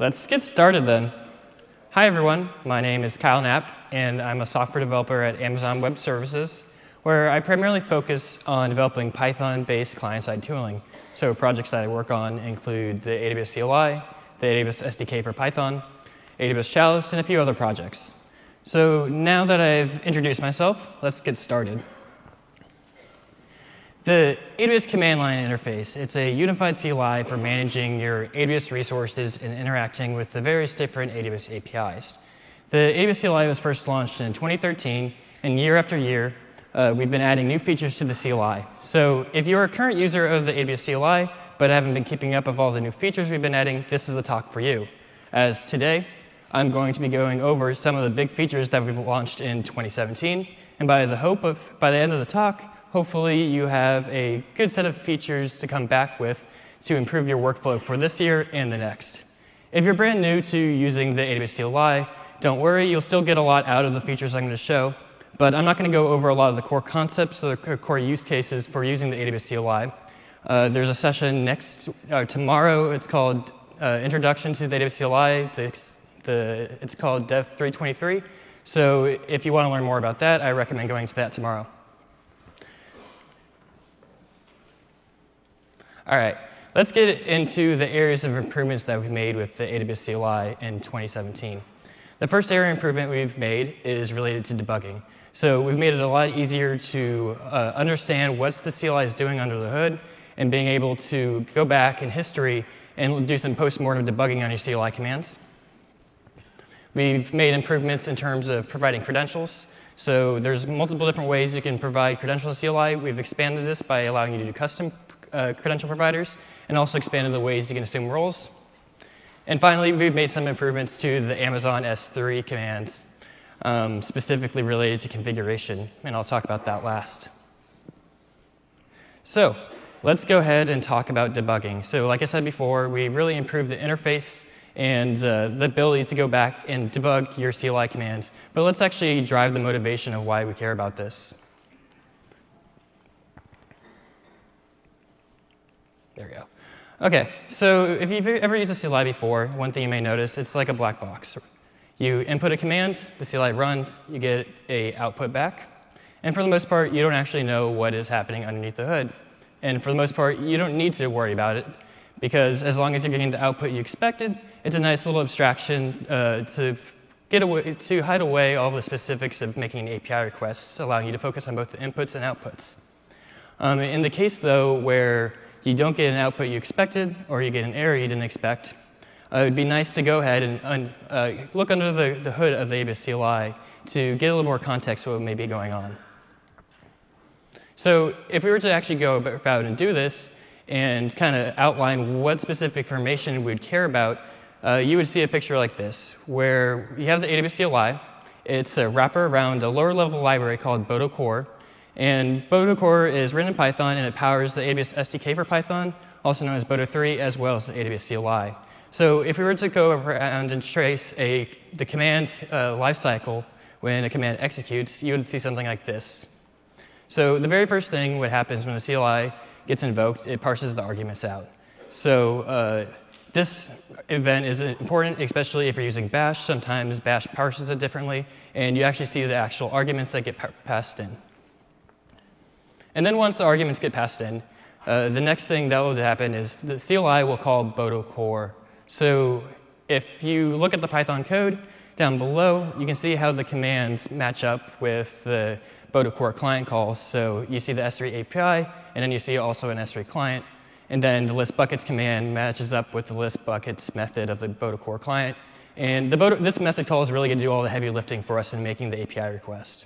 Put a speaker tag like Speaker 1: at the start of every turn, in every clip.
Speaker 1: Let's get started then. Hi, everyone. My name is Kyle Knapp, and I'm a software developer at Amazon Web Services, where I primarily focus on developing Python based client side tooling. So, projects that I work on include the AWS CLI, the AWS SDK for Python, AWS Chalice, and a few other projects. So, now that I've introduced myself, let's get started. The AWS command line interface, it's a unified CLI for managing your AWS resources and interacting with the various different AWS APIs. The AWS CLI was first launched in 2013, and year after year, uh, we've been adding new features to the CLI. So if you're a current user of the AWS CLI, but haven't been keeping up with all the new features we've been adding, this is the talk for you. As today, I'm going to be going over some of the big features that we've launched in 2017, and by the hope of, by the end of the talk, hopefully you have a good set of features to come back with to improve your workflow for this year and the next. If you're brand new to using the AWS CLI, don't worry, you'll still get a lot out of the features I'm going to show, but I'm not going to go over a lot of the core concepts or the core use cases for using the AWS CLI. Uh, there's a session next uh, tomorrow. It's called uh, Introduction to the AWS CLI. The, the, it's called Dev 323. So if you want to learn more about that, I recommend going to that tomorrow. All right, let's get into the areas of improvements that we've made with the AWS CLI in 2017. The first area improvement we've made is related to debugging. So we've made it a lot easier to uh, understand what the CLI is doing under the hood and being able to go back in history and do some post-mortem debugging on your CLI commands. We've made improvements in terms of providing credentials. So there's multiple different ways you can provide credentials in CLI. We've expanded this by allowing you to do custom uh, credential providers and also expanded the ways you can assume roles. And finally, we've made some improvements to the Amazon S3 commands, um, specifically related to configuration, and I'll talk about that last. So, let's go ahead and talk about debugging. So, like I said before, we really improved the interface and uh, the ability to go back and debug your CLI commands. But let's actually drive the motivation of why we care about this. There we go. Okay, so if you've ever used a CLI before, one thing you may notice, it's like a black box. You input a command, the CLI runs, you get a output back, and for the most part, you don't actually know what is happening underneath the hood. And for the most part, you don't need to worry about it, because as long as you're getting the output you expected, it's a nice little abstraction uh, to get away, to hide away all the specifics of making API requests, allowing you to focus on both the inputs and outputs. Um, in the case, though, where you don't get an output you expected or you get an error you didn't expect, uh, it would be nice to go ahead and uh, look under the, the hood of the AWS CLI to get a little more context of what may be going on. So if we were to actually go about and do this and kind of outline what specific information we'd care about, uh, you would see a picture like this, where you have the AWS CLI. It's a wrapper around a lower level library called Boto Core, and Boto Core is written in Python and it powers the AWS SDK for Python, also known as Boto 3, as well as the AWS CLI. So if we were to go around and trace a, the command uh, lifecycle when a command executes, you would see something like this. So the very first thing what happens when the CLI gets invoked, it parses the arguments out. So uh, this event is important, especially if you're using bash. Sometimes bash parses it differently, and you actually see the actual arguments that get passed in. And then once the arguments get passed in, uh, the next thing that will happen is the CLI will call Boto core. So if you look at the Python code down below, you can see how the commands match up with the Boto core client call. So you see the S3 API, and then you see also an S3 client. And then the list buckets command matches up with the list buckets method of the Boto core client. And the this method call is really going to do all the heavy lifting for us in making the API request.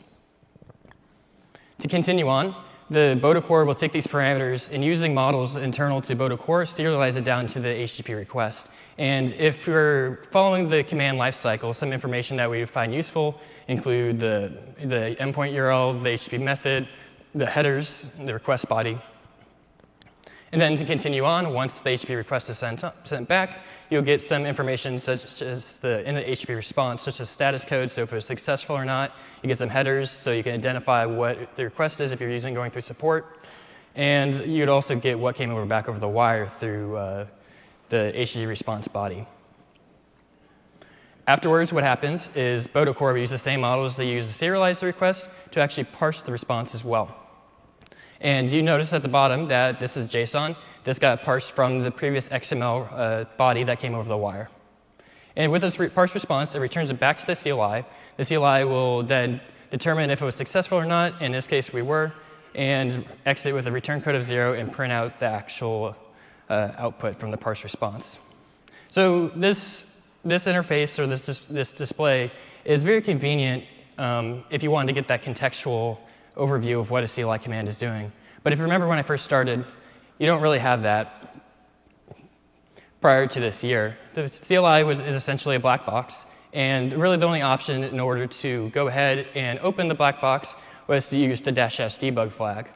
Speaker 1: To continue on, the Boto core will take these parameters and using models internal to Boto core, serialize it down to the HTTP request. And if we're following the command lifecycle, some information that we find useful include the, the endpoint URL, the HTTP method, the headers, the request body. And then to continue on, once the HTTP request is sent, up, sent back, you'll get some information such as the, in the HTTP response, such as status code, so if it's successful or not. You get some headers, so you can identify what the request is if you're using going through support. And you'd also get what came over back over the wire through uh, the HTTP response body. Afterwards, what happens is Botocore will use the same models they use to serialize the request to actually parse the response as well. And you notice at the bottom that this is JSON. This got parsed from the previous XML uh, body that came over the wire. And with this re- parse response, it returns it back to the CLI. The CLI will then determine if it was successful or not. In this case, we were, and exit with a return code of zero and print out the actual uh, output from the parse response. So this this interface or this, dis- this display is very convenient um, if you wanted to get that contextual overview of what a CLI command is doing. But if you remember when I first started, you don't really have that prior to this year. The CLI was, is essentially a black box, and really the only option in order to go ahead and open the black box was to use the dash s debug flag.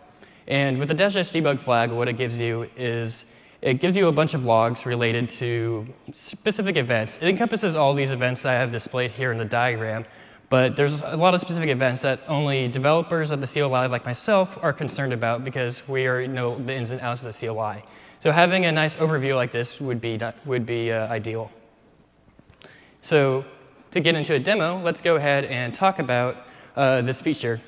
Speaker 1: And with the dash s debug flag, what it gives you is it gives you a bunch of logs related to specific events. It encompasses all these events that I have displayed here in the diagram, but there's a lot of specific events that only developers of the CLI like myself are concerned about because we are, know the ins and outs of the CLI. So having a nice overview like this would be, would be uh, ideal. So to get into a demo, let's go ahead and talk about uh, this feature.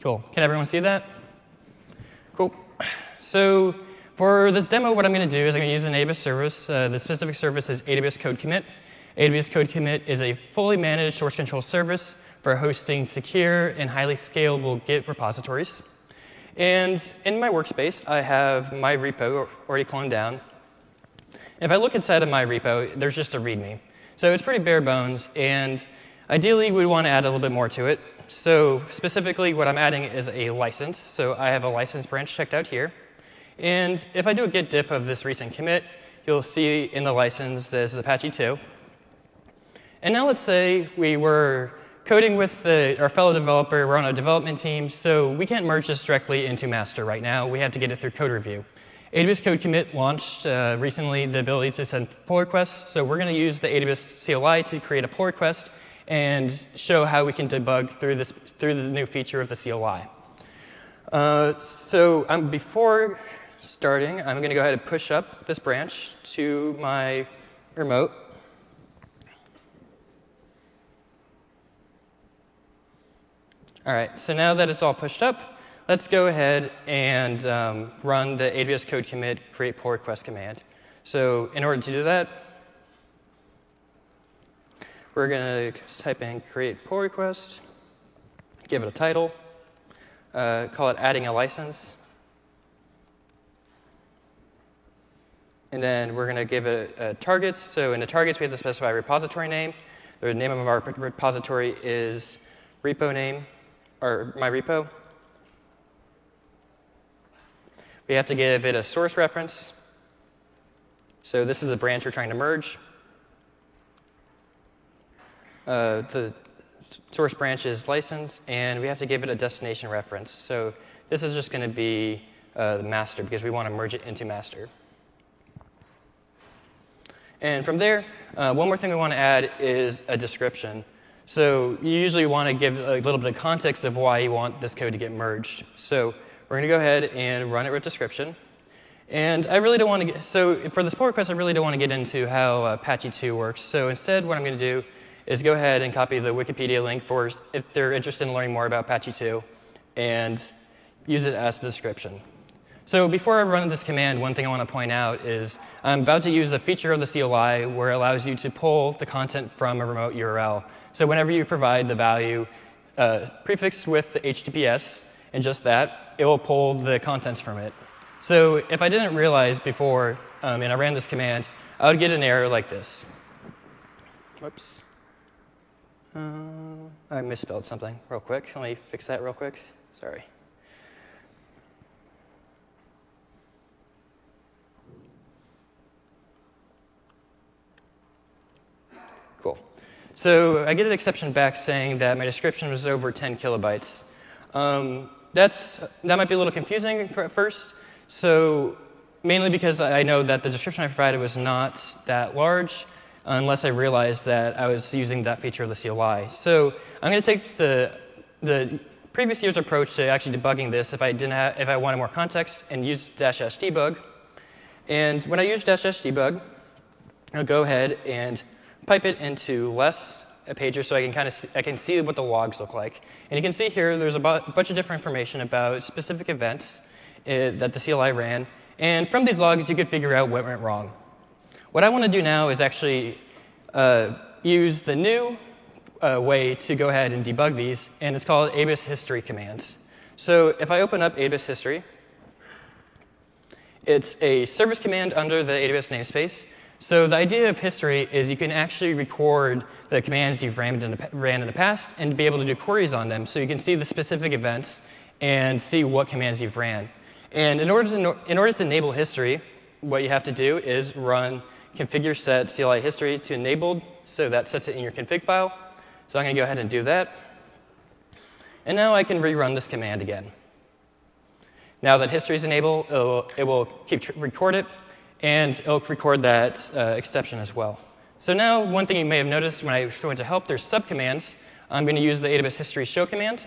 Speaker 1: Cool. Can everyone see that? Cool. So for this demo, what I'm going to do is I'm going to use an AWS service. Uh, the specific service is AWS Code Commit. AWS Code Commit is a fully managed source control service for hosting secure and highly scalable Git repositories. And in my workspace, I have my repo already cloned down. If I look inside of my repo, there's just a README. So it's pretty bare bones, and ideally, we want to add a little bit more to it. So specifically, what I'm adding is a license. So I have a license branch checked out here. And if I do a git diff of this recent commit, you'll see in the license this is Apache 2. And now let's say we were coding with the, our fellow developer, we're on a development team, so we can't merge this directly into master right now. We have to get it through code review. AWS Code Commit launched uh, recently the ability to send pull requests, so we're going to use the AWS CLI to create a pull request and show how we can debug through, this, through the new feature of the CLI. Uh, so um, before starting, I'm going to go ahead and push up this branch to my remote. All right, so now that it's all pushed up, let's go ahead and um, run the AWS code commit create pull request command. So in order to do that, we're going to type in create pull request, give it a title, uh, call it adding a license, and then we're going to give it a, a targets. So in the targets, we have to specify a repository name. The name of our repository is repo name, or my repo. We have to give it a source reference. So this is the branch we're trying to merge. Uh, the source branch is license, and we have to give it a destination reference. So this is just going to be uh, the master because we want to merge it into master. And from there, uh, one more thing we want to add is a description. So you usually want to give a little bit of context of why you want this code to get merged. So we're going to go ahead and run it with description. And I really don't want to get, so for this pull request, I really don't want to get into how Apache 2 works. So instead, what I'm going to do is go ahead and copy the Wikipedia link for if they're interested in learning more about Apache 2 and use it as the description. So before I run this command, one thing I want to point out is I'm about to use a feature of the CLI where it allows you to pull the content from a remote URL. So whenever you provide the value uh, prefixed with the HTTPS and just that, it will pull the contents from it. So if I didn't realize before um, and I ran this command, I would get an error like this. Whoops. Uh, I misspelled something real quick. Let me fix that real quick. Sorry. Cool. So I get an exception back saying that my description was over 10 kilobytes. Um, that's, that might be a little confusing at first. So mainly because I know that the description I provided was not that large unless I realized that I was using that feature of the CLI. So I'm going to take the, the previous year's approach to actually debugging this if I, didn't have, if I wanted more context and use dash s debug. And when I use dash dash debug, I'll go ahead and pipe it into less a pager so I can kind of see, I can see what the logs look like. And you can see here there's a bunch of different information about specific events uh, that the CLI ran. And from these logs, you could figure out what went wrong. What I want to do now is actually uh, use the new uh, way to go ahead and debug these, and it's called AWS history commands. So if I open up AWS history, it's a service command under the AWS namespace. So the idea of history is you can actually record the commands you've ran in, the, ran in the past and be able to do queries on them so you can see the specific events and see what commands you've ran. And in order to, in order to enable history, what you have to do is run configure set CLI history to enabled, so that sets it in your config file. So I'm going to go ahead and do that. And now I can rerun this command again. Now that history is enabled, it'll, it will keep record it, and it'll record that uh, exception as well. So now one thing you may have noticed when I go into help, there's subcommands. I'm going to use the AWS history show command.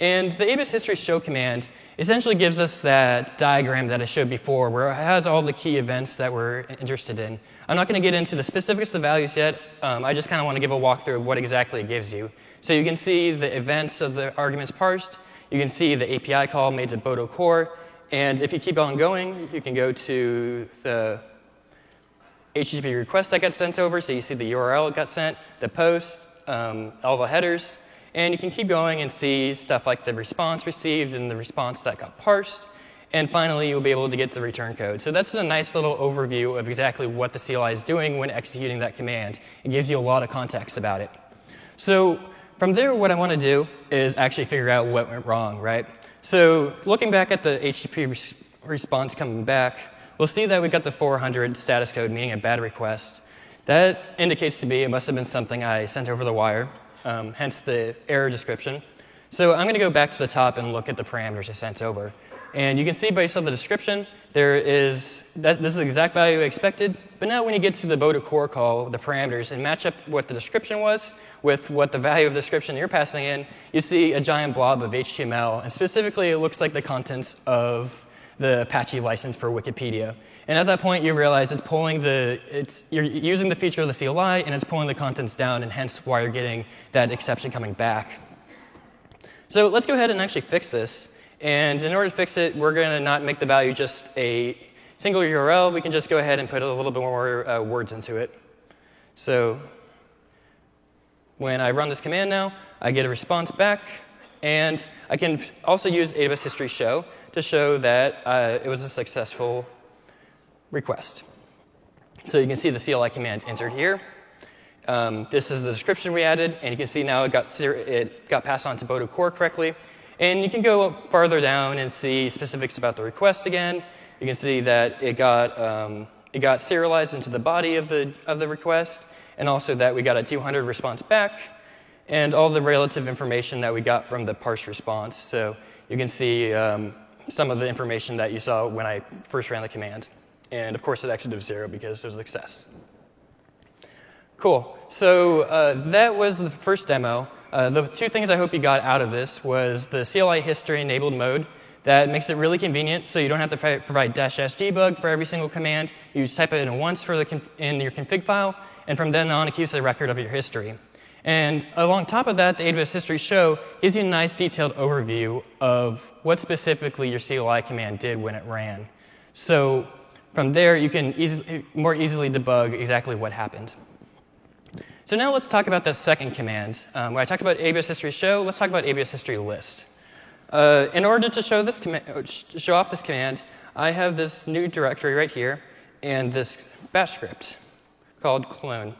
Speaker 1: And the AWS history show command essentially gives us that diagram that I showed before, where it has all the key events that we're interested in. I'm not going to get into the specifics of the values yet. Um, I just kind of want to give a walkthrough of what exactly it gives you. So you can see the events of the arguments parsed. You can see the API call made to Boto core. And if you keep on going, you can go to the HTTP request that got sent over. So you see the URL it got sent, the post, um, all the headers. And you can keep going and see stuff like the response received and the response that got parsed. And finally, you'll be able to get the return code. So that's a nice little overview of exactly what the CLI is doing when executing that command. It gives you a lot of context about it. So from there, what I want to do is actually figure out what went wrong, right? So looking back at the HTTP res response coming back, we'll see that we got the 400 status code, meaning a bad request. That indicates to me it must have been something I sent over the wire um, hence the error description. So I'm going to go back to the top and look at the parameters I sent over. And you can see based on the description, there is, that, this is the exact value expected. But now when you get to the Boto core call, the parameters, and match up what the description was with what the value of the description you're passing in, you see a giant blob of HTML. And specifically, it looks like the contents of the Apache license for Wikipedia. And at that point, you realize it's pulling the, it's, you're using the feature of the CLI and it's pulling the contents down, and hence why you're getting that exception coming back. So let's go ahead and actually fix this. And in order to fix it, we're going to not make the value just a single URL. We can just go ahead and put a little bit more uh, words into it. So when I run this command now, I get a response back. And I can also use AWS History Show to show that uh, it was a successful request. So you can see the CLI command entered here. Um, this is the description we added, and you can see now it got, it got passed on to Boto core correctly. And you can go further down and see specifics about the request again. You can see that it got, um, it got serialized into the body of the, of the request, and also that we got a 200 response back, and all the relative information that we got from the parse response. So you can see um, some of the information that you saw when I first ran the command. And of course, it exited zero because it was success. Cool. So uh, that was the first demo. Uh, the two things I hope you got out of this was the CLI history enabled mode. That makes it really convenient, so you don't have to provide dash dash debug for every single command. You just type it in once for the in your config file, and from then on, it keeps a record of your history. And along top of that, the AWS History Show gives you a nice detailed overview of what specifically your CLI command did when it ran. So from there, you can easily, more easily debug exactly what happened. So now let's talk about the second command. Um, when I talked about AWS History Show, let's talk about AWS History List. Uh, in order to show, this uh, show off this command, I have this new directory right here and this bash script called clone.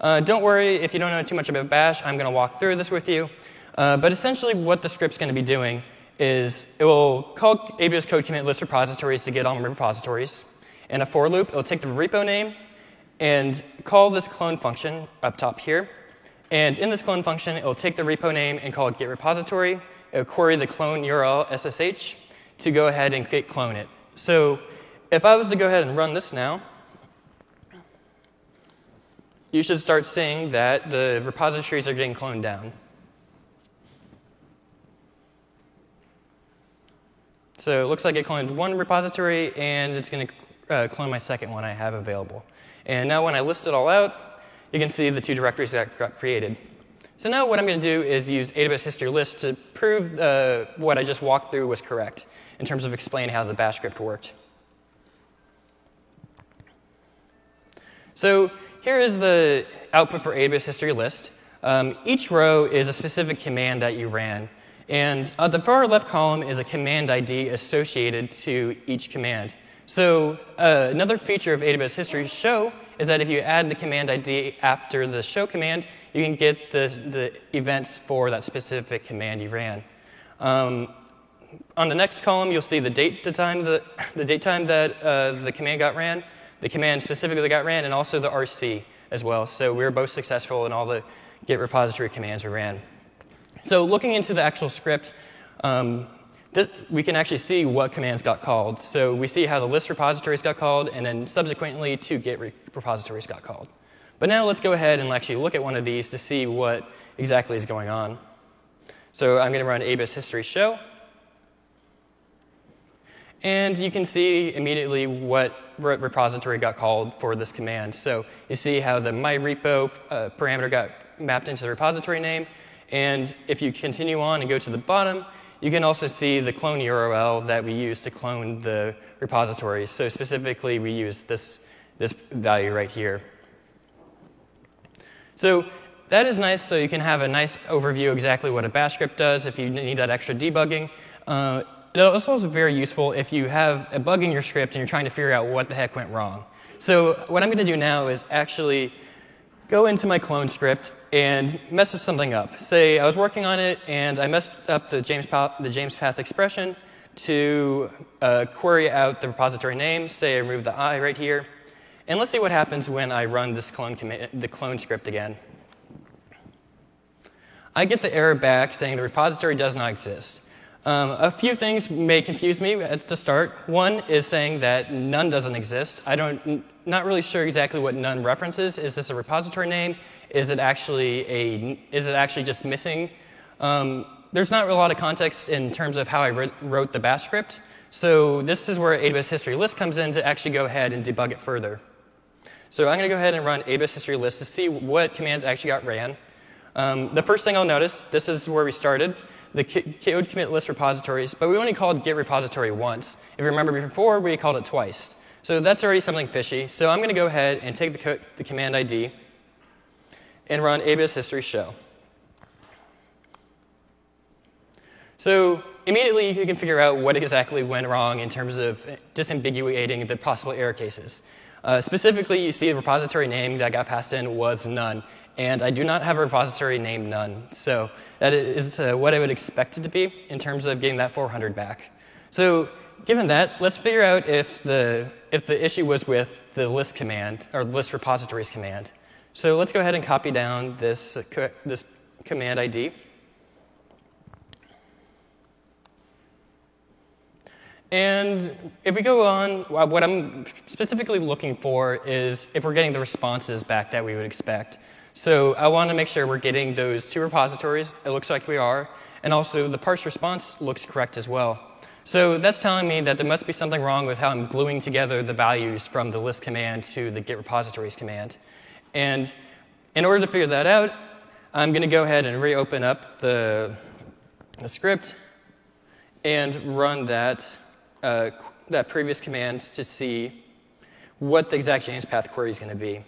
Speaker 1: Uh, don't worry if you don't know too much about bash, I'm going to walk through this with you. Uh, but essentially what the script's going to be doing is it will call AWS code commit list repositories to get all my repositories in a for loop, it'll take the repo name and call this clone function up top here. And in this clone function, it'll take the repo name and call it get repository. It'll query the clone URL SSH to go ahead and git clone it. So if I was to go ahead and run this now, you should start seeing that the repositories are getting cloned down. So it looks like it cloned one repository, and it's going to uh, clone my second one I have available. And now when I list it all out, you can see the two directories that got created. So now what I'm going to do is use AWS history list to prove uh, what I just walked through was correct in terms of explaining how the bash script worked. So here is the output for AWS history list. Um, each row is a specific command that you ran. And the far left column is a command ID associated to each command. So uh, another feature of AWS History Show is that if you add the command ID after the show command, you can get the, the events for that specific command you ran. Um, on the next column, you'll see the date, the time, the, the date time that uh, the command got ran, the command specifically that got ran, and also the RC as well. So we were both successful in all the Git repository commands we ran. So looking into the actual script, um, this, we can actually see what commands got called. So we see how the list repositories got called, and then subsequently two Git repositories got called. But now let's go ahead and actually look at one of these to see what exactly is going on. So I'm going to run AWS history show. And you can see immediately what repository got called for this command. So you see how the myrepo uh, parameter got mapped into the repository name. And if you continue on and go to the bottom, you can also see the clone URL that we use to clone the repositories. So specifically, we use this, this value right here. So that is nice, so you can have a nice overview exactly what a bash script does if you need that extra debugging. Uh, it also is very useful if you have a bug in your script and you're trying to figure out what the heck went wrong. So what I'm going to do now is actually go into my clone script and mess something up. Say I was working on it and I messed up the JMESPath, the JMESPath expression to uh, query out the repository name. Say I remove the i right here. And let's see what happens when I run this clone commit the clone script again. I get the error back saying the repository does not exist. Um, a few things may confuse me at the start. One is saying that none doesn't exist. I don't, not really sure exactly what none references. Is this a repository name? Is it actually a, is it actually just missing? Um, there's not a lot of context in terms of how I wrote the bash script. So this is where AWS history list comes in to actually go ahead and debug it further. So I'm going to go ahead and run AWS history list to see what commands actually got ran. Um, the first thing I'll notice, this is where we started, the code commit list repositories, but we only called git repository once. If you remember before, we called it twice. So that's already something fishy. So I'm going to go ahead and take the, the command ID and run AWS history show. So immediately you can figure out what exactly went wrong in terms of disambiguating the possible error cases. Uh, specifically, you see the repository name that got passed in was none. And I do not have a repository named none. So that is uh, what I would expect it to be in terms of getting that 400 back. So given that, let's figure out if the, if the issue was with the list command, or list repositories command. So let's go ahead and copy down this, uh, this command ID. And if we go on, what I'm specifically looking for is if we're getting the responses back that we would expect. So I want to make sure we're getting those two repositories. It looks like we are. And also the parse response looks correct as well. So that's telling me that there must be something wrong with how I'm gluing together the values from the list command to the git repositories command. And in order to figure that out, I'm going to go ahead and reopen up the, the script and run that uh, that previous command to see what the exact JMESPath query is going to be,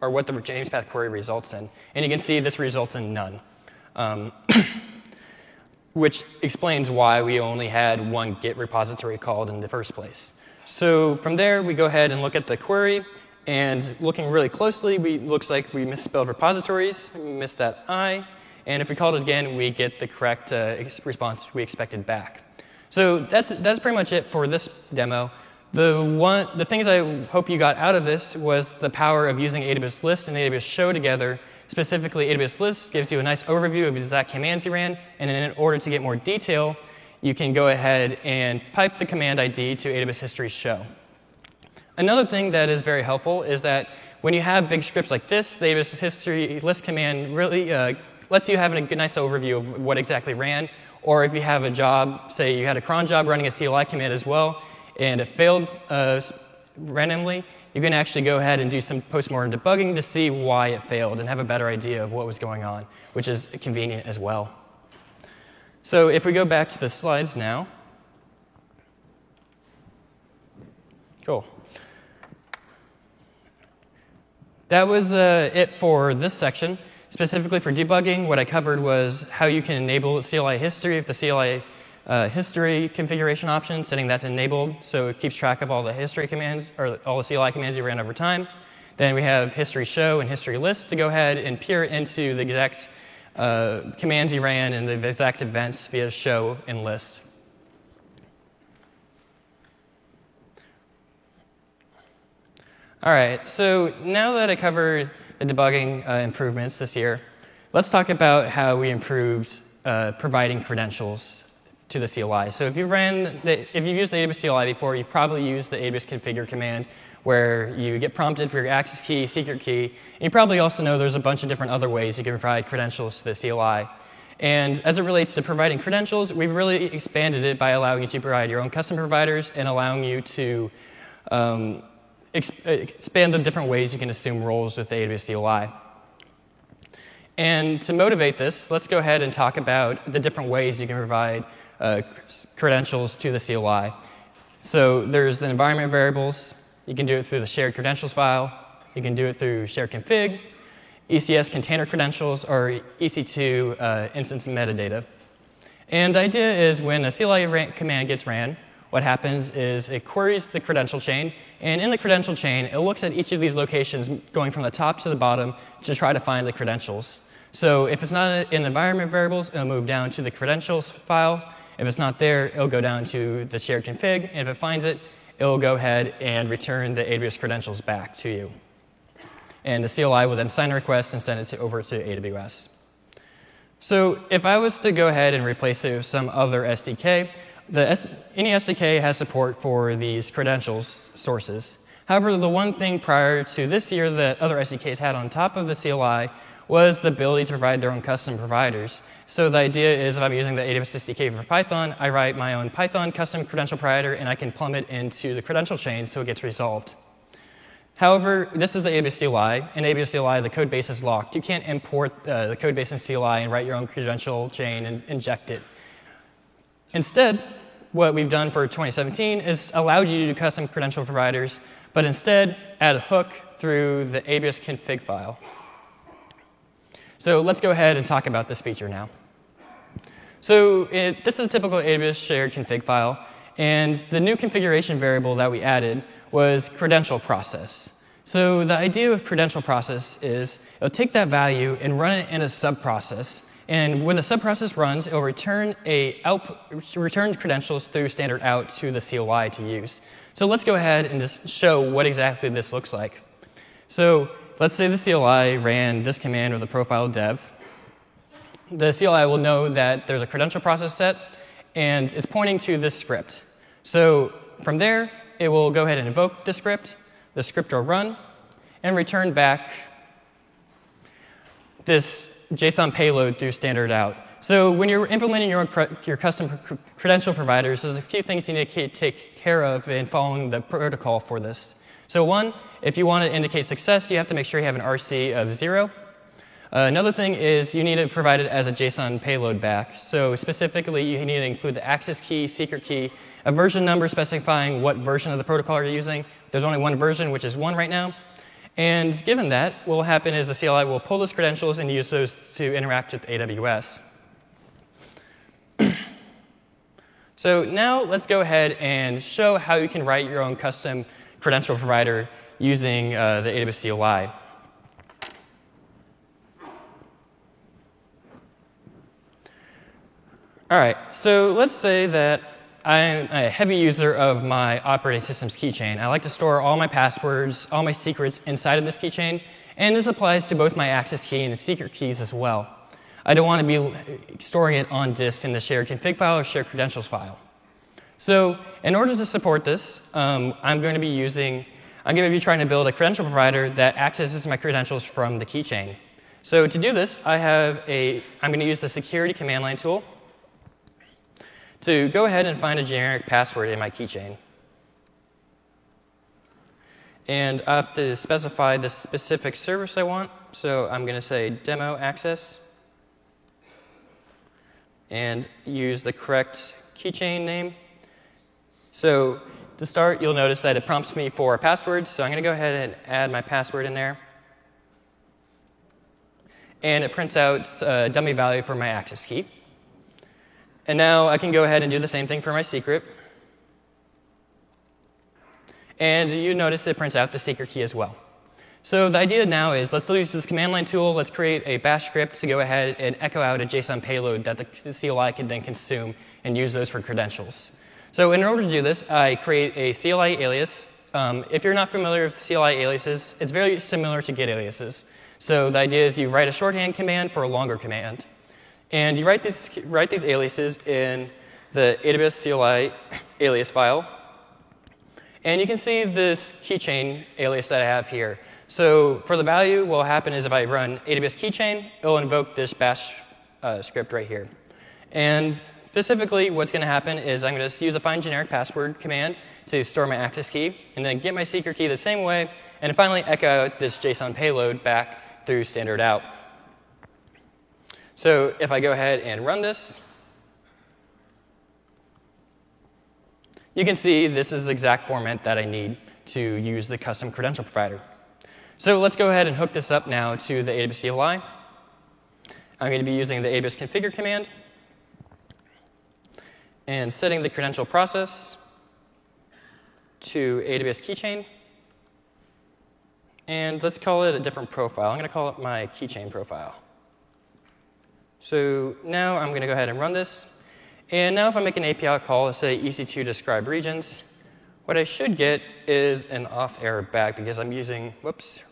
Speaker 1: or what the JMESPath query results in. And you can see this results in none, um, which explains why we only had one Git repository called in the first place. So from there, we go ahead and look at the query. And looking really closely, we looks like we misspelled repositories. We missed that I. And if we called it again, we get the correct uh, response we expected back. So that's, that's pretty much it for this demo. The, one, the things I hope you got out of this was the power of using AWS List and AWS Show together. Specifically, AWS List gives you a nice overview of exact commands you ran, and in order to get more detail, you can go ahead and pipe the command ID to AWS History Show. Another thing that is very helpful is that when you have big scripts like this, the AWS History List command really uh, lets you have a nice overview of what exactly ran, or if you have a job, say you had a cron job running a CLI command as well, and it failed uh, randomly, you can actually go ahead and do some postmortem debugging to see why it failed and have a better idea of what was going on, which is convenient as well. So if we go back to the slides now, cool. That was uh, it for this section. Specifically for debugging, what I covered was how you can enable CLI history if the CLI uh, history configuration option, setting that's enabled so it keeps track of all the history commands or all the CLI commands you ran over time. Then we have history show and history list to go ahead and peer into the exact uh, commands you ran and the exact events via show and list. All right, so now that I covered the debugging uh, improvements this year, let's talk about how we improved uh, providing credentials to the CLI. So if you ran, the, if you've used the AWS CLI before, you've probably used the AWS configure command where you get prompted for your access key, secret key. And you probably also know there's a bunch of different other ways you can provide credentials to the CLI. And as it relates to providing credentials, we've really expanded it by allowing you to provide your own custom providers and allowing you to um, exp expand the different ways you can assume roles with the AWS CLI. And to motivate this, let's go ahead and talk about the different ways you can provide uh, credentials to the CLI. So there's the environment variables. You can do it through the shared credentials file. You can do it through shared config, ECS container credentials, or EC2 uh, instance metadata. And the idea is when a CLI command gets ran, what happens is it queries the credential chain, and in the credential chain, it looks at each of these locations going from the top to the bottom to try to find the credentials. So if it's not in environment variables, it'll move down to the credentials file. If it's not there, it'll go down to the shared config, and if it finds it, it'll go ahead and return the AWS credentials back to you. And the CLI will then sign a request and send it to, over to AWS. So if I was to go ahead and replace it with some other SDK, the S- any SDK has support for these credentials sources. However, the one thing prior to this year that other SDKs had on top of the CLI was the ability to provide their own custom providers. So the idea is if I'm using the AWS SDK for Python, I write my own Python custom credential provider and I can plumb it into the credential chain so it gets resolved. However, this is the AWS CLI. In AWS CLI, the code base is locked. You can't import uh, the code base in CLI and write your own credential chain and inject it. Instead, what we've done for 2017 is allowed you to do custom credential providers, but instead add a hook through the AWS config file. So let's go ahead and talk about this feature now. So it, this is a typical AWS shared config file, and the new configuration variable that we added was credential process. So the idea of credential process is it'll take that value and run it in a subprocess. And when the subprocess runs, it'll return a out, return credentials through standard out to the CLI to use. So let's go ahead and just show what exactly this looks like. So Let's say the CLI ran this command with a profile dev. The CLI will know that there's a credential process set, and it's pointing to this script. So from there, it will go ahead and invoke the script. The script will run and return back this JSON payload through standard out. So when you're implementing your, your custom credential providers, there's a few things you need to take care of in following the protocol for this. So one, if you want to indicate success, you have to make sure you have an RC of zero. Uh, another thing is you need to provide it as a JSON payload back. So specifically, you need to include the access key, secret key, a version number specifying what version of the protocol you're using. There's only one version, which is one right now. And given that, what will happen is the CLI will pull those credentials and use those to interact with AWS. so now let's go ahead and show how you can write your own custom credential provider using uh, the AWS CLI. All right, so let's say that I'm a heavy user of my operating system's keychain. I like to store all my passwords, all my secrets inside of this keychain, and this applies to both my access key and the secret keys as well. I don't want to be storing it on disk in the shared config file or shared credentials file. So in order to support this, um, I'm going to be using, I'm going to be trying to build a credential provider that accesses my credentials from the keychain. So to do this, I have a, I'm going to use the security command line tool. to go ahead and find a generic password in my keychain. And I have to specify the specific service I want. So I'm going to say demo access and use the correct keychain name. So to start, you'll notice that it prompts me for a password. So I'm going to go ahead and add my password in there. And it prints out a dummy value for my access key. And now I can go ahead and do the same thing for my secret. And you notice it prints out the secret key as well. So the idea now is let's use this command line tool. Let's create a bash script to go ahead and echo out a JSON payload that the CLI can then consume and use those for credentials. So in order to do this, I create a CLI alias. Um, if you're not familiar with CLI aliases, it's very similar to Git aliases. So the idea is you write a shorthand command for a longer command. And you write these, write these aliases in the AWS CLI alias file. And you can see this keychain alias that I have here. So for the value, what will happen is if I run AWS keychain, it'll invoke this bash uh, script right here. And specifically, what's going to happen is I'm going to use a find generic password command to store my access key, and then get my secret key the same way, and finally echo this JSON payload back through standard out. So if I go ahead and run this, you can see this is the exact format that I need to use the custom credential provider. So let's go ahead and hook this up now to the AWS CLI. I'm going to be using the AWS configure command and setting the credential process to AWS keychain. And let's call it a different profile. I'm going to call it my keychain profile. So now I'm going to go ahead and run this. And now if I make an API call, let's say EC2 describe regions, what I should get is an auth error back because I'm using, whoops,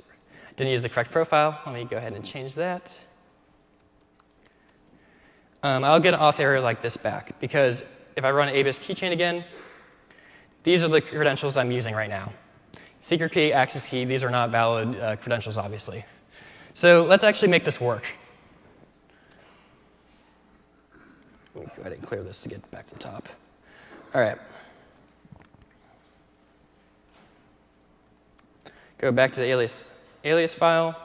Speaker 1: didn't use the correct profile. Let me go ahead and change that. Um, I'll get an auth error like this back because if I run AWS keychain again, these are the credentials I'm using right now. Secret key, access key, these are not valid uh, credentials, obviously. So let's actually make this work. Let me go ahead and clear this to get back to the top. All right. Go back to the alias, alias file.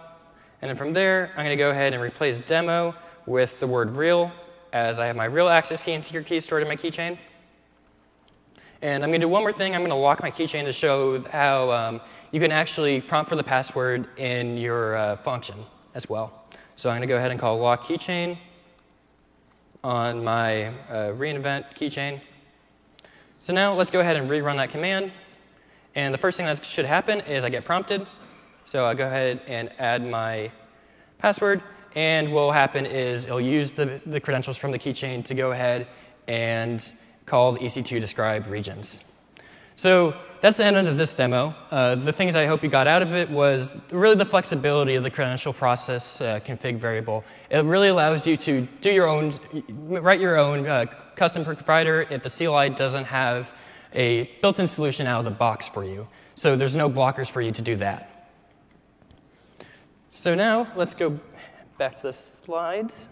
Speaker 1: And then from there, I'm going to go ahead and replace demo with the word real, as I have my real access key and secret key stored in my keychain. And I'm going to do one more thing. I'm going to lock my keychain to show how um, you can actually prompt for the password in your uh, function as well. So I'm going to go ahead and call lock keychain on my uh, reinvent keychain. So now let's go ahead and rerun that command. And the first thing that should happen is I get prompted. So I'll go ahead and add my password. And what will happen is it'll use the, the credentials from the keychain to go ahead and call the EC2 describe regions. So that's the end of this demo. Uh, the things I hope you got out of it was really the flexibility of the credential process uh, config variable. It really allows you to do your own, write your own uh, custom provider if the CLI doesn't have a built-in solution out of the box for you. So there's no blockers for you to do that. So now let's go back to the slides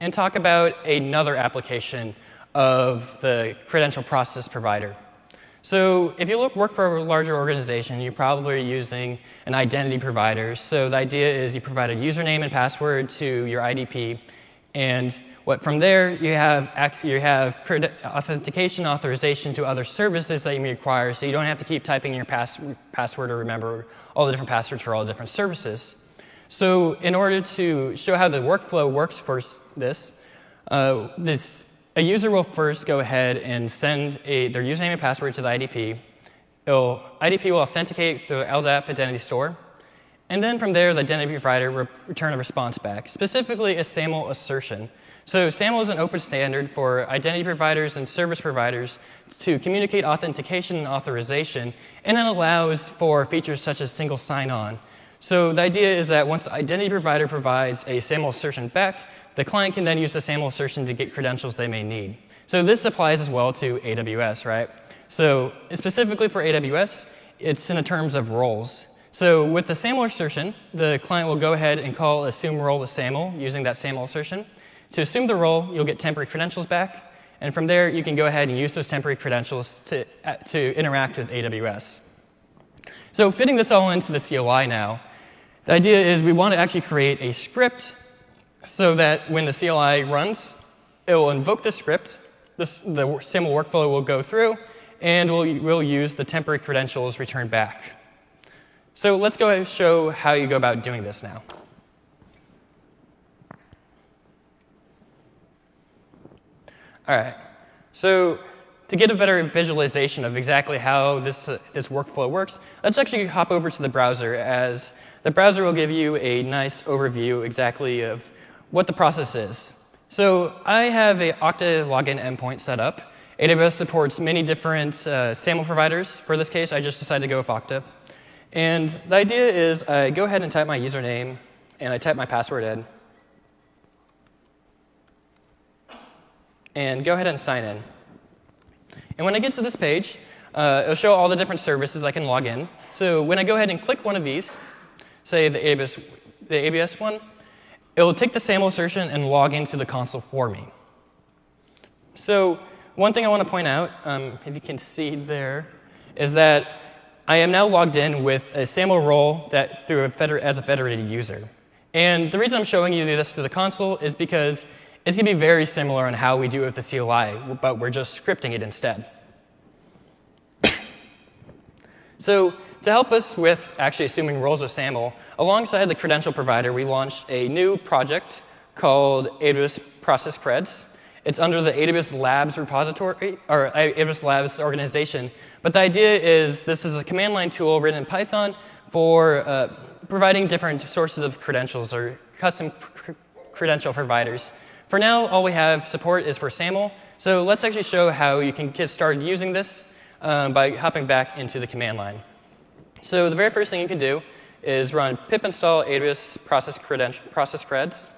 Speaker 1: and talk about another application of the credential process provider. So if you look, work for a larger organization, you're probably using an identity provider. So the idea is you provide a username and password to your IDP, and what from there you have you have authentication authorization to other services that you may require. So you don't have to keep typing your pass, password or remember all the different passwords for all the different services. So in order to show how the workflow works for this, uh, this a user will first go ahead and send a, their username and password to the IDP. It'll, IDP will authenticate the LDAP identity store. And then from there, the identity provider will return a response back, specifically a SAML assertion. So SAML is an open standard for identity providers and service providers to communicate authentication and authorization, and it allows for features such as single sign-on. So the idea is that once the identity provider provides a SAML assertion back, the client can then use the SAML assertion to get credentials they may need. So this applies as well to AWS, right? So specifically for AWS, it's in the terms of roles. So with the SAML assertion, the client will go ahead and call assume role with SAML using that SAML assertion. To assume the role, you'll get temporary credentials back, and from there, you can go ahead and use those temporary credentials to, uh, to interact with AWS. So, fitting this all into the CLI now, the idea is we want to actually create a script so that when the CLI runs, it will invoke the script, the SAML workflow will go through, and we'll, we'll use the temporary credentials returned back. So let's go and show how you go about doing this now. All right. So to get a better visualization of exactly how this, uh, this workflow works, let's actually hop over to the browser as the browser will give you a nice overview exactly of what the process is. So I have a Okta login endpoint set up. AWS supports many different uh, SAML providers. For this case, I just decided to go with Okta. And the idea is I go ahead and type my username, and I type my password in. And go ahead and sign in. And when I get to this page, uh, it'll show all the different services I can log in. So when I go ahead and click one of these, say the ABS, the AWS one, it will take the SAML assertion and log into the console for me. So one thing I want to point out, um, if you can see there, is that I am now logged in with a SAML role that through a feder- as a federated user. And the reason I'm showing you this through the console is because it's going to be very similar on how we do it with the CLI, but we're just scripting it instead. so to help us with actually assuming roles of SAML, alongside the credential provider, we launched a new project called AWS Process Creds. It's under the AWS Labs repository, or AWS Labs organization. But the idea is this is a command line tool written in Python for uh, providing different sources of credentials or custom cr- credential providers. For now, all we have support is for SAML. So let's actually show how you can get started using this um, by hopping back into the command line. So the very first thing you can do is run pip install AWS process, process creds.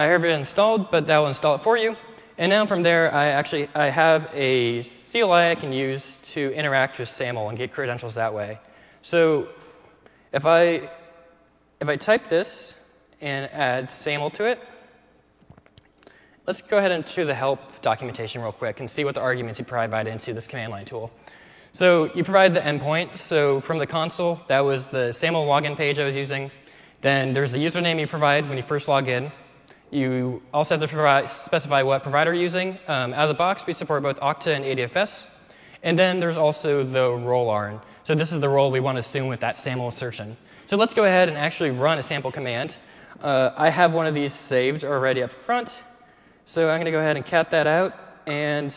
Speaker 1: I have it installed, but that will install it for you. And now from there, I actually I have a CLI I can use to interact with SAML and get credentials that way. So if I if I type this and add SAML to it, Let's go ahead and do the help documentation real quick and see what the arguments you provide into this command line tool. So you provide the endpoint. So from the console, that was the SAML login page I was using. Then there's the username you provide when you first log in. You also have to provide, specify what provider you're using. Um, out of the box, we support both Okta and ADFS. And then there's also the role ARN. So this is the role we want to assume with that SAML assertion. So let's go ahead and actually run a sample command. Uh, I have one of these saved already up front. So I'm going to go ahead and cat that out and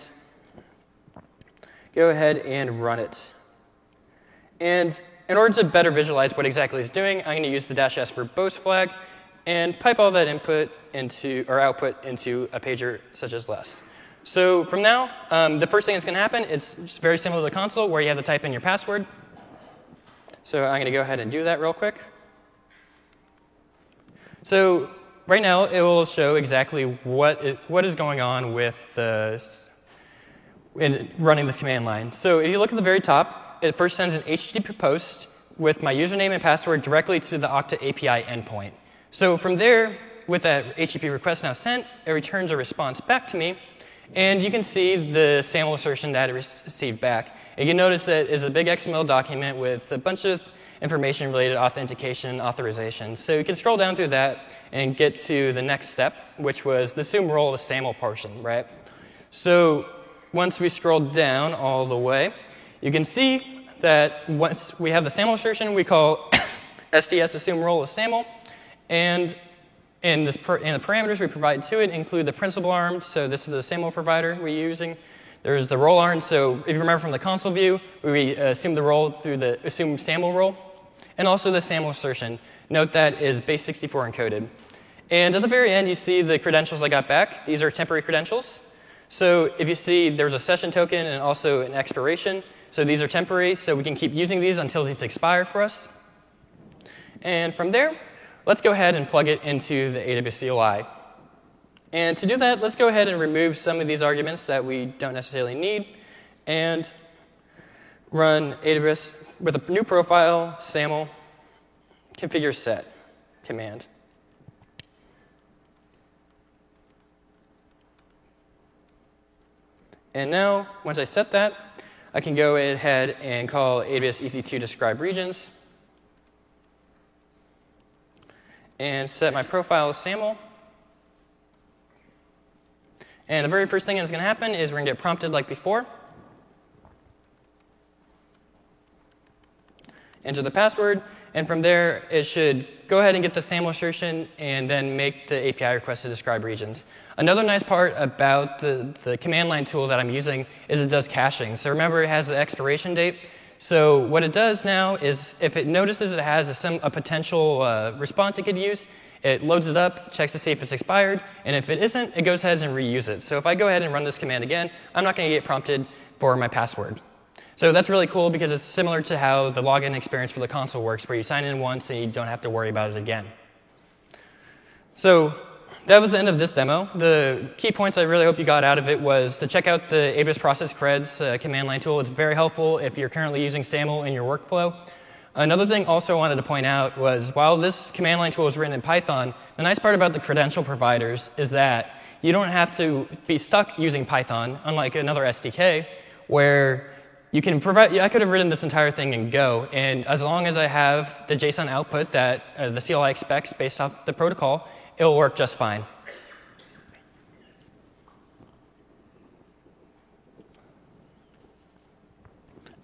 Speaker 1: go ahead and run it. And in order to better visualize what exactly it's doing, I'm going to use the dash s verbose flag and pipe all that input into or output into a pager such as less. So from now, um, the first thing that's going to happen, it's very similar to the console where you have to type in your password. So I'm going to go ahead and do that real quick. So right now, it will show exactly what is, what is going on with the, in running this command line. So if you look at the very top, it first sends an HTTP post with my username and password directly to the Okta API endpoint. So from there, with that HTTP request now sent, it returns a response back to me, and you can see the SAML assertion that it received back. And you notice that is a big XML document with a bunch of information related authentication authorization. So you can scroll down through that and get to the next step, which was the assume role of the SAML portion, right? So once we scroll down all the way, you can see that once we have the SAML assertion, we call STS assume role of SAML, and this per, in the parameters we provide to it include the principal ARNs. So this is the SAML provider we're using. There's the role ARN. So if you remember from the console view, we uh, assume the role through the assume SAML role and also the SAML assertion. Note that is base 64 encoded. And at the very end, you see the credentials I got back. These are temporary credentials. So if you see there's a session token and also an expiration. So these are temporary, so we can keep using these until these expire for us. And from there, let's go ahead and plug it into the AWS CLI. And to do that, let's go ahead and remove some of these arguments that we don't necessarily need and run AWS with a new profile, SAML, configure set. command. And now, once I set that, I can go ahead and call AWS EC2 describe regions and set my profile as SAML. And the very first thing that's going to happen is we're going to get prompted like before. Enter the password, and from there, it should go ahead and get the SAML assertion and then make the API request to describe regions. Another nice part about the, the command line tool that I'm using is it does caching. So remember, it has the expiration date. So what it does now is if it notices it has a, a potential uh, response it could use, it loads it up, checks to see if it's expired, and if it isn't, it goes ahead and reuse it. So if I go ahead and run this command again, I'm not going to get prompted for my password. So that's really cool because it's similar to how the login experience for the console works, where you sign in once and you don't have to worry about it again. So that was the end of this demo. The key points I really hope you got out of it was to check out the AWS Process Creds uh, command line tool. It's very helpful if you're currently using SAML in your workflow. Another thing also I wanted to point out was while this command line tool is written in Python, the nice part about the credential providers is that you don't have to be stuck using Python, unlike another SDK, where you can provide, I could have written this entire thing in Go, and as long as I have the JSON output that uh, the CLI expects based off the protocol, it'll work just fine.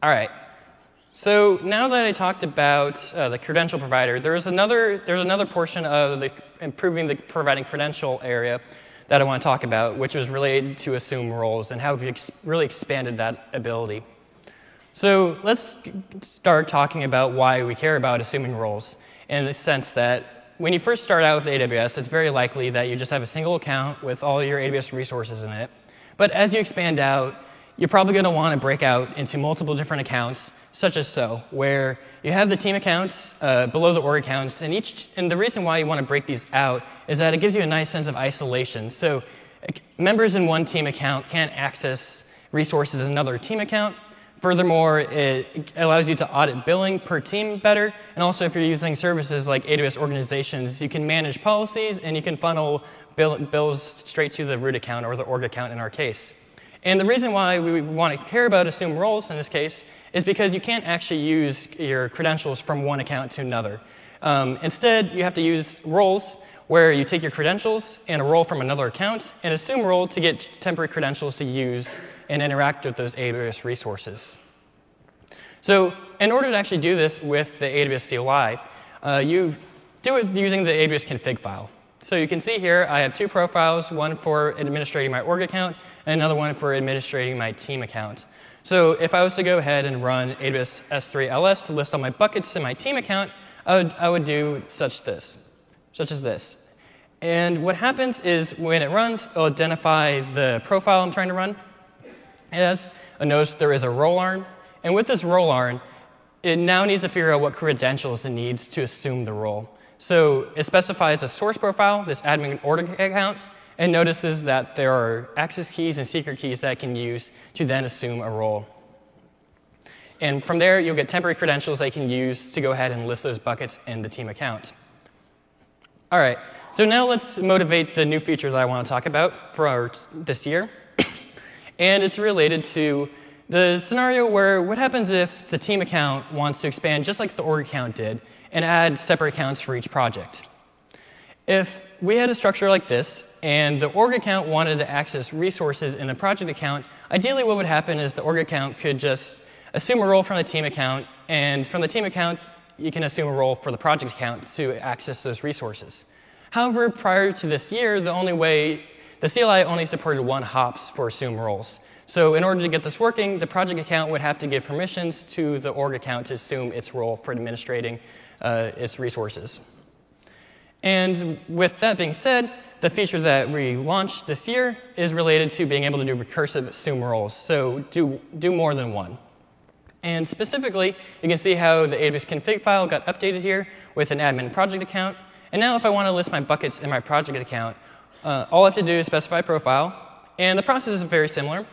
Speaker 1: All right. So now that I talked about uh, the credential provider, there's another, there's another portion of the improving the providing credential area that I want to talk about, which was related to assume roles and how we've ex really expanded that ability. So let's start talking about why we care about assuming roles in the sense that when you first start out with AWS, it's very likely that you just have a single account with all your AWS resources in it. But as you expand out, you're probably going to want to break out into multiple different accounts, such as so, where you have the team accounts uh, below the org accounts, and each and the reason why you want to break these out is that it gives you a nice sense of isolation. So members in one team account can't access resources in another team account, Furthermore, it allows you to audit billing per team better. And also, if you're using services like AWS organizations, you can manage policies and you can funnel bill, bills straight to the root account or the org account in our case. And the reason why we want to care about assume roles in this case is because you can't actually use your credentials from one account to another. Um, instead, you have to use roles where you take your credentials and a role from another account and assume role to get temporary credentials to use and interact with those AWS resources. So in order to actually do this with the AWS CLI, uh, you do it using the AWS config file. So you can see here I have two profiles, one for administrating my org account and another one for administrating my team account. So if I was to go ahead and run AWS S3 LS to list all my buckets in my team account, I would, I would do such this such as this. And what happens is when it runs, it'll identify the profile I'm trying to run as. a notice there is a role ARN. And with this role ARN, it now needs to figure out what credentials it needs to assume the role. So it specifies a source profile, this admin order account, and notices that there are access keys and secret keys that it can use to then assume a role. And from there, you'll get temporary credentials they can use to go ahead and list those buckets in the team account. All right, so now let's motivate the new feature that I want to talk about for our, this year. and it's related to the scenario where what happens if the team account wants to expand just like the org account did and add separate accounts for each project. If we had a structure like this and the org account wanted to access resources in the project account, ideally what would happen is the org account could just assume a role from the team account, and from the team account, you can assume a role for the project account to access those resources. However, prior to this year, the only way, the CLI only supported one hops for assume roles. So in order to get this working, the project account would have to give permissions to the org account to assume its role for administrating uh, its resources. And with that being said, the feature that we launched this year is related to being able to do recursive assume roles, so do, do more than one. And specifically, you can see how the AWS config file got updated here with an admin project account. And now if I want to list my buckets in my project account, uh, all I have to do is specify profile. And the process is very similar.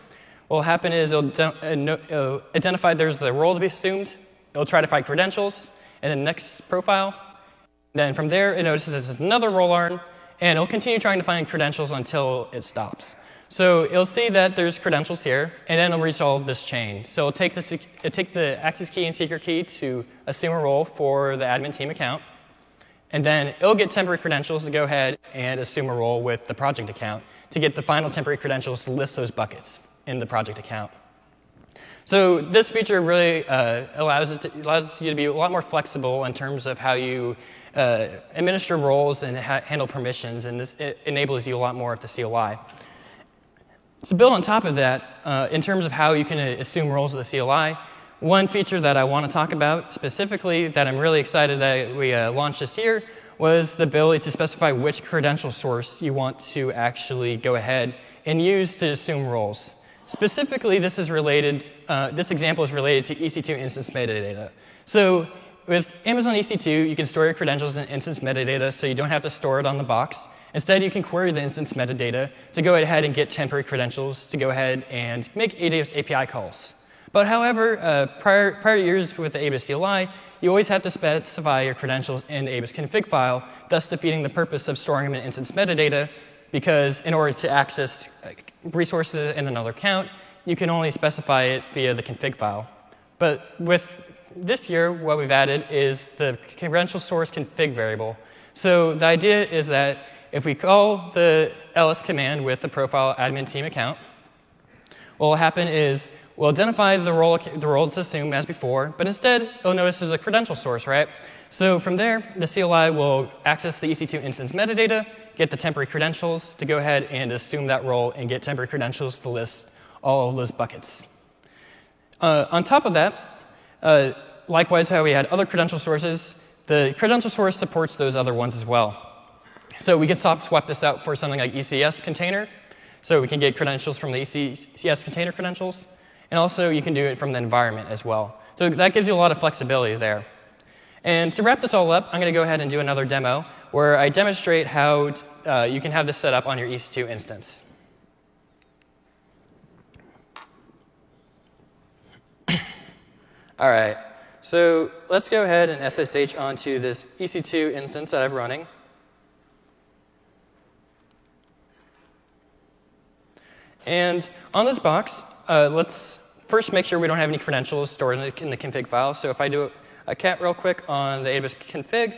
Speaker 1: What will happen is it'll, it'll identify there's a role to be assumed. It'll try to find credentials, and then next profile. Then from there, it notices it's another role ARN, and it'll continue trying to find credentials until it stops. So it'll see that there's credentials here, and then it'll resolve this chain. So it'll take the, it'll take the access key and secret key to assume a role for the admin team account, and then it'll get temporary credentials to go ahead and assume a role with the project account to get the final temporary credentials to list those buckets in the project account. So this feature really uh, allows, it to, allows you to be a lot more flexible in terms of how you uh, administer roles and ha- handle permissions, and this enables you a lot more at the CLI. To build on top of that, uh, in terms of how you can assume roles of the CLI, one feature that I want to talk about specifically that I'm really excited that we uh, launched this year was the ability to specify which credential source you want to actually go ahead and use to assume roles. Specifically, this is related. Uh, this example is related to EC2 instance metadata. So with Amazon EC2, you can store your credentials in instance metadata, so you don't have to store it on the box. Instead, you can query the instance metadata to go ahead and get temporary credentials to go ahead and make AWS API calls. But however, uh, prior, prior years with the AWS CLI, you always have to specify your credentials in the AWS config file, thus defeating the purpose of storing them in instance metadata, because in order to access resources in another account, you can only specify it via the config file. But with this year, what we've added is the credential source config variable. So the idea is that if we call the ls command with the profile admin team account, what will happen is we'll identify the role, the role to assume as before, but instead it'll notice there's a credential source, right? So from there, the CLI will access the EC2 instance metadata, get the temporary credentials to go ahead and assume that role and get temporary credentials to list all of those buckets. Uh, on top of that, uh, likewise, how we had other credential sources, the credential source supports those other ones as well. So we can swap, this out for something like ECS container. So we can get credentials from the ECS container credentials. And also, you can do it from the environment as well. So that gives you a lot of flexibility there. And to wrap this all up, I'm going to go ahead and do another demo where I demonstrate how uh, you can have this set up on your EC2 instance. all right. So let's go ahead and SSH onto this EC2 instance that I'm running. And on this box, uh, let's first make sure we don't have any credentials stored in the, in the, config file. So if I do a cat real quick on the AWS config,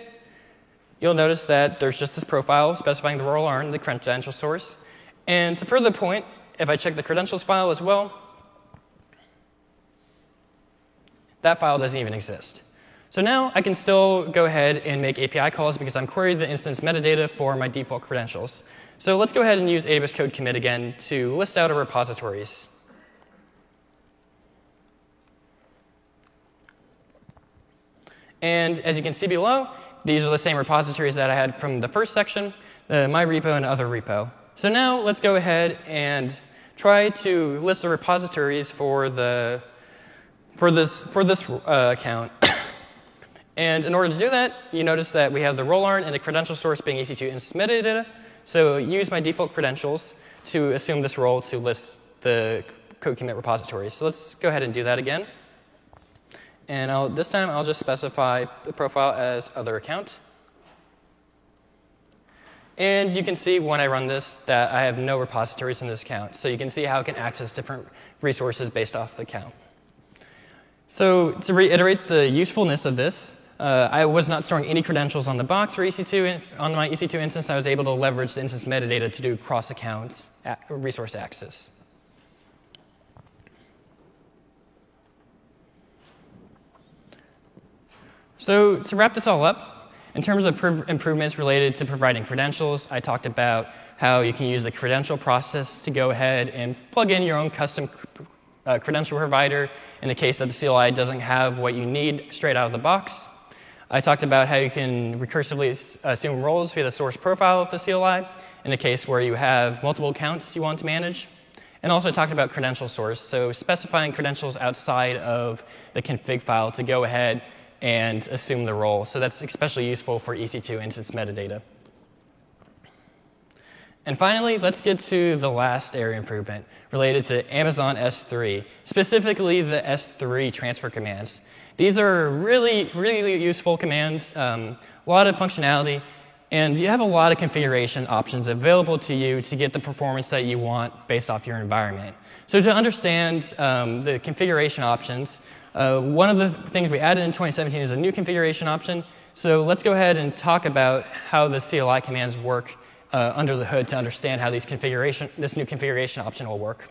Speaker 1: you'll notice that there's just this profile specifying the role ARN, the credential source. And to further the point, if I check the credentials file as well, that file doesn't even exist. So now I can still go ahead and make API calls because I'm querying the instance metadata for my default credentials. So let's go ahead and use AWS Code Commit again to list out our repositories. And as you can see below, these are the same repositories that I had from the first section, the my repo and other repo. So now let's go ahead and try to list the repositories for the for this, for this uh, account. and in order to do that, you notice that we have the role ARN and the credential source being EC2 instance metadata. So use my default credentials to assume this role to list the code commit repositories. So let's go ahead and do that again. And I'll, this time I'll just specify the profile as other account. And you can see when I run this that I have no repositories in this account. So you can see how I can access different resources based off the account. So to reiterate the usefulness of this, uh, I was not storing any credentials on the box for EC2. On my EC2 instance, I was able to leverage the instance metadata to do cross-account resource access. So to wrap this all up, in terms of improvements related to providing credentials, I talked about how you can use the credential process to go ahead and plug in your own custom uh, credential provider in the case that the CLI doesn't have what you need straight out of the box. I talked about how you can recursively uh, assume roles via the source profile of the CLI in the case where you have multiple accounts you want to manage. And also talked about credential source, so specifying credentials outside of the config file to go ahead and assume the role. So that's especially useful for EC2 instance metadata. And finally, let's get to the last area improvement related to Amazon S3, specifically the S3 transfer commands. These are really, really useful commands, um, a lot of functionality, and you have a lot of configuration options available to you to get the performance that you want based off your environment. So to understand um, the configuration options, uh, one of the things we added in 2017 is a new configuration option. So let's go ahead and talk about how the CLI commands work uh, under the hood to understand how these configuration, this new configuration option will work.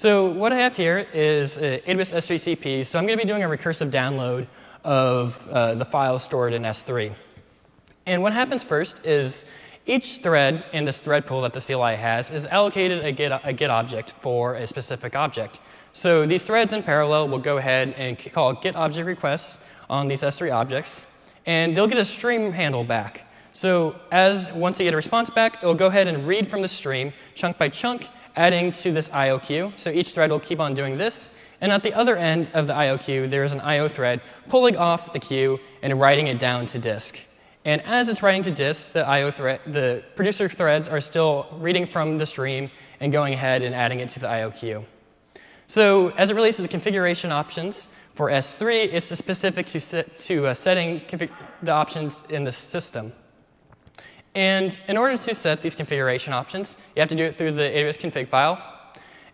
Speaker 1: So what I have here is uh, AWS S3CP. So I'm going to be doing a recursive download of uh, the files stored in S3. And what happens first is each thread in this thread pool that the CLI has is allocated a get, a get object for a specific object. So these threads in parallel will go ahead and call get object requests on these S3 objects, and they'll get a stream handle back. So as once they get a response back, it'll go ahead and read from the stream chunk by chunk, adding to this IO queue. So each thread will keep on doing this. And at the other end of the IO queue, there is an IO thread pulling off the queue and writing it down to disk. And as it's writing to disk, the IO thread, the producer threads are still reading from the stream and going ahead and adding it to the IO queue. So as it relates to the configuration options for S3, it's specific to, to uh, setting the options in the system. And in order to set these configuration options, you have to do it through the AWS config file.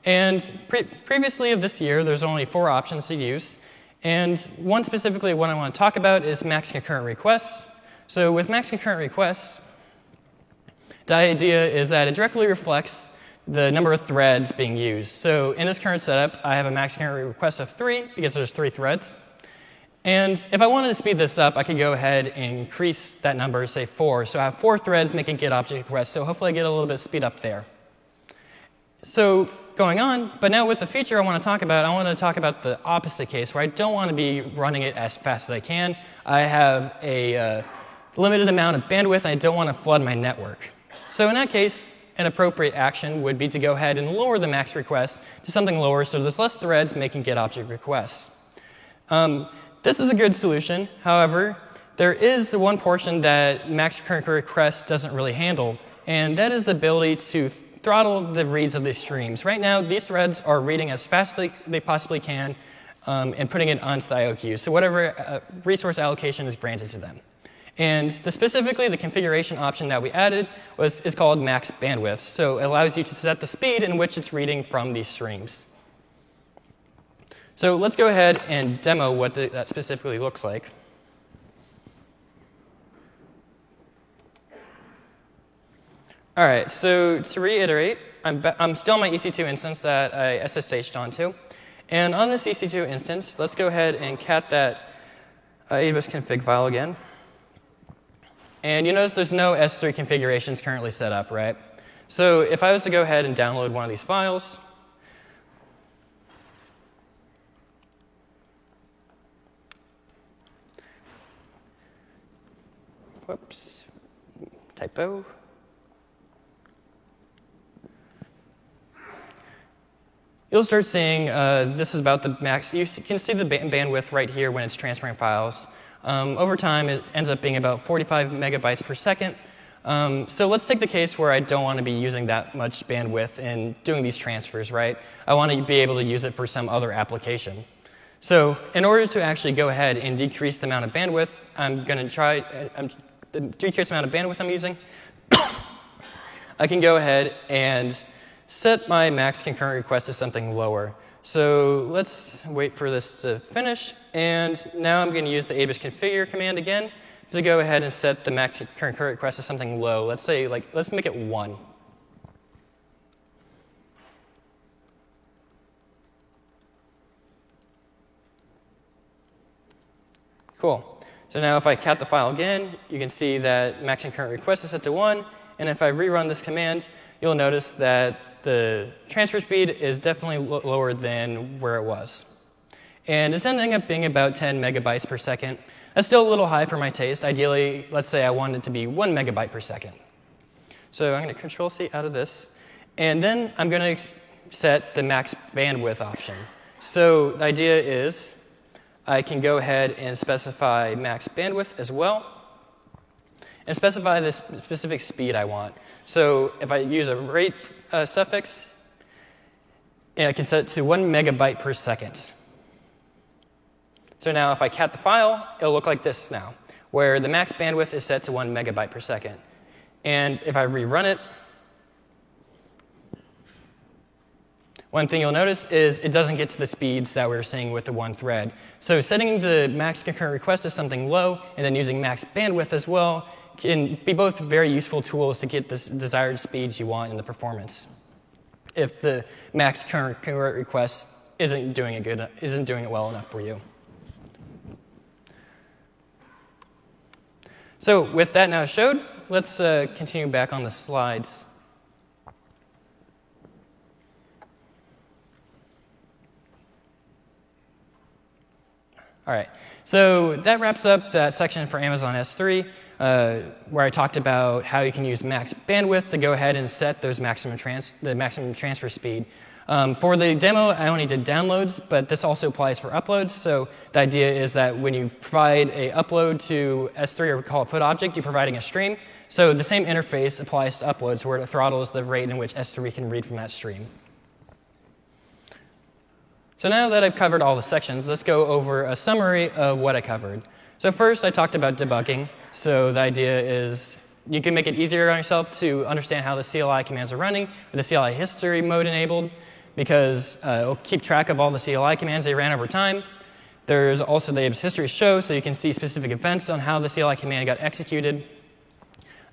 Speaker 1: And pre previously of this year, there's only four options to use. And one specifically, what I want to talk about is max concurrent requests. So with max concurrent requests, the idea is that it directly reflects the number of threads being used. So in this current setup, I have a max concurrent request of three because there's three threads. And if I wanted to speed this up, I could go ahead and increase that number, say four. So I have four threads making get object requests. So hopefully I get a little bit speed up there. So going on, but now with the feature I want to talk about, I want to talk about the opposite case where I don't want to be running it as fast as I can. I have a uh, limited amount of bandwidth and I don't want to flood my network. So in that case, an appropriate action would be to go ahead and lower the max request to something lower so there's less threads making get object requests. Um, this is a good solution. However, there is the one portion that max concurrent request doesn't really handle, and that is the ability to throttle the reads of these streams. Right now, these threads are reading as fast as they possibly can um, and putting it onto the IO queue, So whatever uh, resource allocation is granted to them. And the, specifically, the configuration option that we added was, is called max bandwidth. So it allows you to set the speed in which it's reading from these streams. So let's go ahead and demo what the, that specifically looks like. All right, so to reiterate, I'm, I'm still on my EC2 instance that I SSH'd onto. And on this EC2 instance, let's go ahead and cat that uh, AWS config file again. And you notice there's no S3 configurations currently set up, right? So if I was to go ahead and download one of these files, whoops, typo. You'll start seeing uh, this is about the max. You can see the bandwidth right here when it's transferring files. Um, over time, it ends up being about 45 megabytes per second. Um, so let's take the case where I don't want to be using that much bandwidth in doing these transfers, right? I want to be able to use it for some other application. So in order to actually go ahead and decrease the amount of bandwidth, I'm going to try, I'm, the decrease the amount of bandwidth I'm using, I can go ahead and set my max concurrent request to something lower. So let's wait for this to finish. And now I'm going to use the AWS configure command again to go ahead and set the max concurrent request to something low. Let's say, like, let's make it 1. Cool. So now if I cat the file again, you can see that max concurrent request is set to 1. And if I rerun this command, you'll notice that the transfer speed is definitely lower than where it was. And it's ending up being about 10 megabytes per second. That's still a little high for my taste. Ideally, let's say I want it to be 1 megabyte per second. So I'm going to control C out of this. And then I'm going to set the max bandwidth option. So the idea is I can go ahead and specify max bandwidth as well and specify the specific speed I want. So if I use a rate uh, suffix, I can set it to one megabyte per second. So now if I cat the file, it'll look like this now, where the max bandwidth is set to 1 megabyte per second. And if I rerun it, one thing you'll notice is it doesn't get to the speeds that we were seeing with the one thread. So setting the max concurrent request to something low and then using max bandwidth as well can be both very useful tools to get the desired speeds you want in the performance. If the max concurrent request isn't doing it good, isn't doing it well enough for you. So with that now showed, let's uh, continue back on the slides. All right, so that wraps up that section for Amazon S3, uh, where I talked about how you can use max bandwidth to go ahead and set those maximum trans- the maximum transfer speed um, for the demo, I only did downloads, but this also applies for uploads. So the idea is that when you provide a upload to S3 or call a put object, you're providing a stream. So the same interface applies to uploads, where it throttles the rate in which S3 can read from that stream. So now that I've covered all the sections, let's go over a summary of what I covered. So first, I talked about debugging. So the idea is you can make it easier on yourself to understand how the CLI commands are running with the CLI history mode enabled because uh, it'll keep track of all the CLI commands they ran over time. There's also the AWS history show, so you can see specific events on how the CLI command got executed.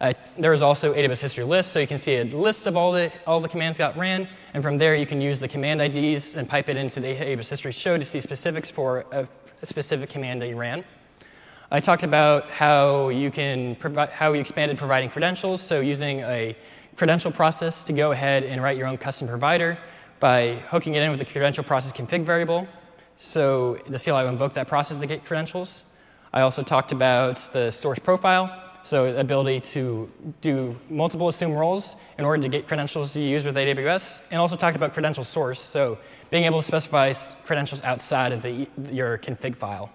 Speaker 1: Uh, there is also AWS history list, so you can see a list of all the, all the commands got ran, and from there you can use the command IDs and pipe it into the AWS history show to see specifics for a, a specific command that you ran. I talked about how you can provide, how we expanded providing credentials, so using a credential process to go ahead and write your own custom provider by hooking it in with the credential process config variable. So the CLI will invoke that process to get credentials. I also talked about the source profile, so ability to do multiple assume roles in order to get credentials to use with AWS, and also talked about credential source, so being able to specify credentials outside of the, your config file.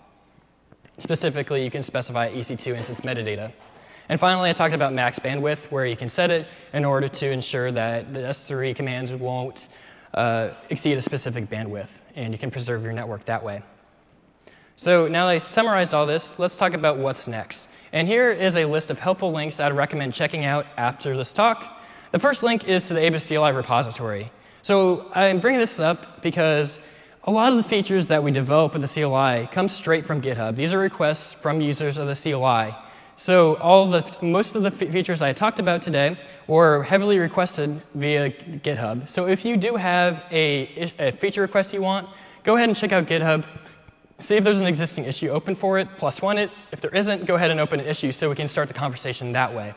Speaker 1: Specifically, you can specify EC2 instance metadata. And finally, I talked about max bandwidth, where you can set it in order to ensure that the S3 commands won't uh, exceed a specific bandwidth, and you can preserve your network that way. So now that I summarized all this, let's talk about what's next. And here is a list of helpful links that I'd recommend checking out after this talk. The first link is to the AWS CLI repository. So I'm bringing this up because a lot of the features that we develop with the CLI come straight from GitHub. These are requests from users of the CLI. So all the, most of the features I talked about today were heavily requested via GitHub. So if you do have a, a feature request you want, go ahead and check out GitHub. See if there's an existing issue open for it, plus one it. If there isn't, go ahead and open an issue so we can start the conversation that way.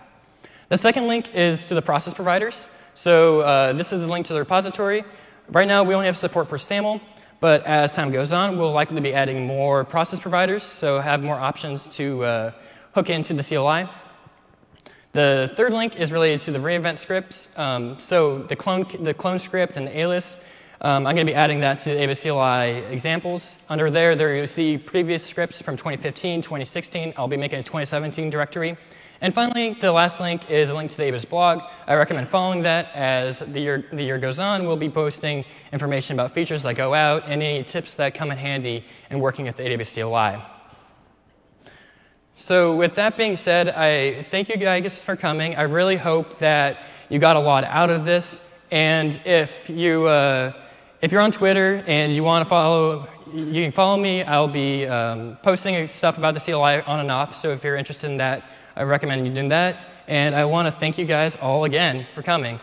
Speaker 1: The second link is to the process providers. So uh, this is the link to the repository. Right now, we only have support for SAML, but as time goes on, we'll likely be adding more process providers, so have more options to uh, hook into the CLI. The third link is related to the re:Invent scripts. Um, so the clone, the clone script and the alias, um, I'm going to be adding that to AWS CLI examples. Under there, there you'll see previous scripts from 2015, 2016. I'll be making a 2017 directory. And finally, the last link is a link to the AWS blog. I recommend following that as the year, the year goes on. We'll be posting information about features that go out and any tips that come in handy in working with the AWS CLI. So, with that being said, I thank you guys for coming. I really hope that you got a lot out of this. And if you uh, if you're on Twitter and you want to follow, you can follow me. I'll be um, posting stuff about the CLI on and off. So if you're interested in that, I recommend you doing that. And I want to thank you guys all again for coming.